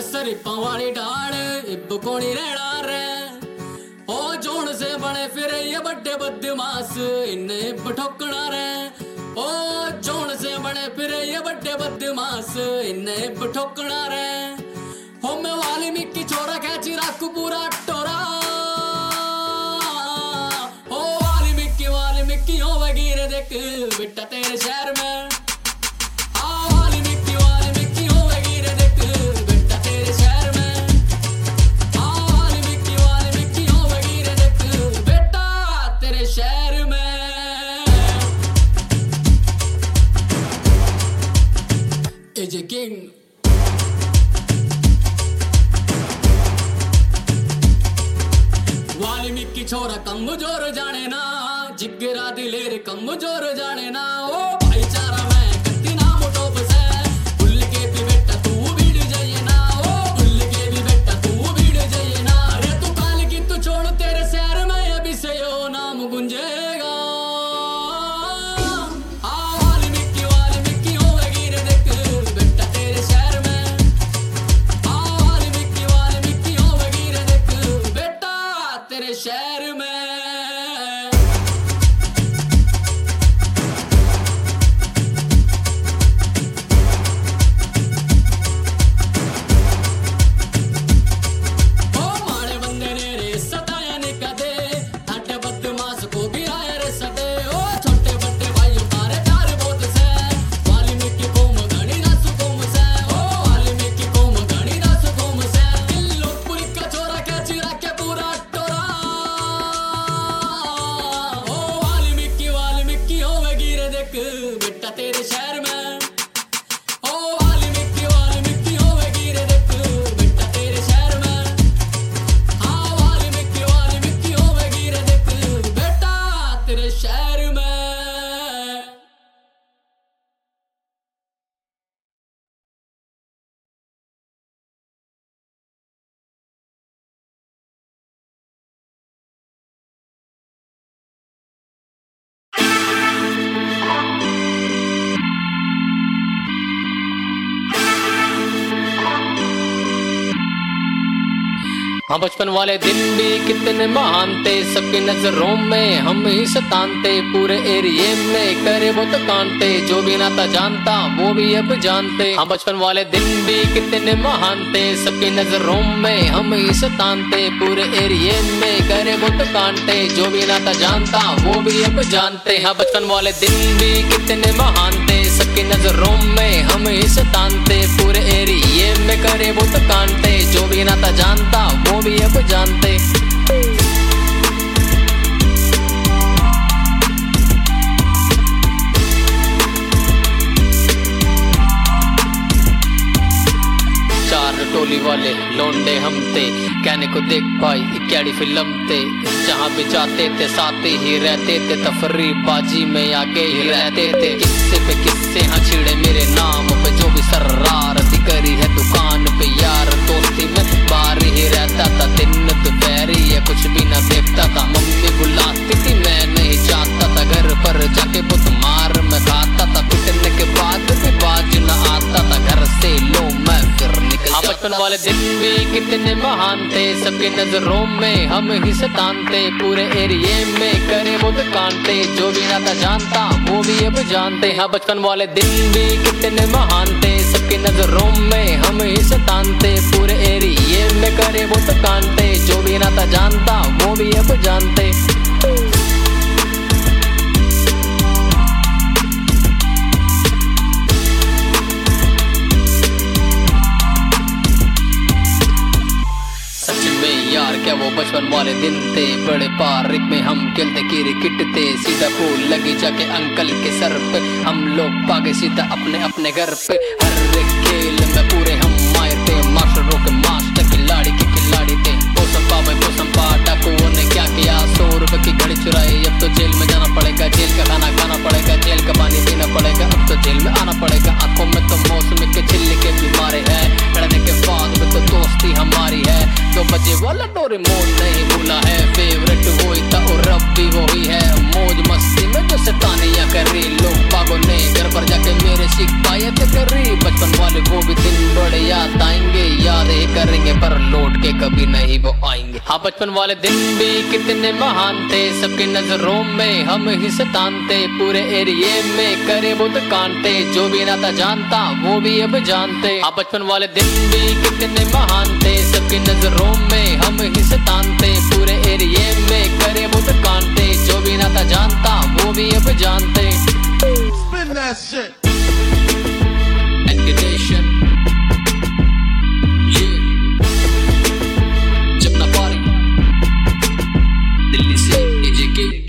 सरी पवाली डाल, इब कोनी रहना रे। ओ जोन से बने फिर ये बड्डे बड़े बदमाश इब ठोकना रे। ओ जोन से बने फिर ये बड़े बदमाश, इन्ने ठोकना रे। होमे वाली मिट्टी छोरा कैची राखू पूरा देख बेटा तेरे शहर में। आ वाल्मीकि वाल्मीकि हो देख बेटा तेरे शहर में। आ वाल्मीकि वाल्मीकि हो वगैरह बेटा तेरे शहर में। एजे किंग। वाल्मीकि जाने ना। जिगरा दिलेर कमज़ोर जाने ना ओ। बेटा तेरे हाँ बचपन वाले दिन भी कितने महान थे सबकी नज़रों में हम ही सतानते, पूरे एरिए में करे वो तो कांटे जो भी नाता जानता, वो भी अब जानते। हाँ बचपन वाले दिन भी कितने महान थे सबकी नज़रों में हम ही सतानते, पूरे एरिए में करे वो तो कांटे जो भी नाता जानता, वो भी अब जानते। हाँ बचपन वाले दिन भी कितने महान थे सबकी नज़रों में, हम इस सतानते पूरे एरिए में करे वो तो कांटे। जो भी नाता जानता, वो भी अब जानते। वाले लोंडे हम थे कहने को देख भाई कैडी फ़िल्म थे जहाँ भी जाते थे, साथ ही रहते थे तफरी बाजी में आगे ही रहते थे। किस्से पे किस्से हाँ छिड़े मेरे नाम पे जो भी शरारती वाले दिन भी कितने महान थे। सबकी नज़रों में हम ही सतानते पूरे एरिए में करे वो कांटे जो भी नाता जानता, वो भी अब जानते। हाँ बचपन वाले दिन भी कितने महान थे। सबकी नज़रों में हम ही सतानते पूरे एरिए में करे वो कांटे जो भी नाता जानता, वो भी अब जानते। यार क्या वो बचपन वाले दिन थे? बड़े पार्क में हम खेलते क्रिकेट थे सीधा फूल लगी जाके अंकल के सर पे। हम लोग भागे सीधा अपने अपने घर पे। हर एक खेल में पूरे हम मायर थे। मास्टरों के मास्टर, खिलाड़ी के खिलाड़ी थे। पोसम पावे पोसम पा डाकुओं ने क्या किया? सौ रुपए की घड़ी चुराई। अब तो जेल में जाना पड़ेगा। जेल का खाना खाना पड़ेगा। जेल का पानी पीना पड़ेगा। अब तो जेल में आना पड़ेगा। बजे वाला डोरेमोन नहीं भूला। है करेंगे पर लौट के कभी नहीं वो आएँगे। हाँ बचपन वाले दिन भी कितने महान थे। सबके नज़रों में हम ही सतानते पूरे एरिए में करे बुत कांटे जो भी ना था जानता, वो भी अब जानते। हाँ बचपन वाले दिन भी कितने महान थे। सबकी नज़रों में हम ही सतानते पूरे एरिए में करे बुत कांटे जो भी ना था जानता, वो भी अब जानते। Spin that shit. get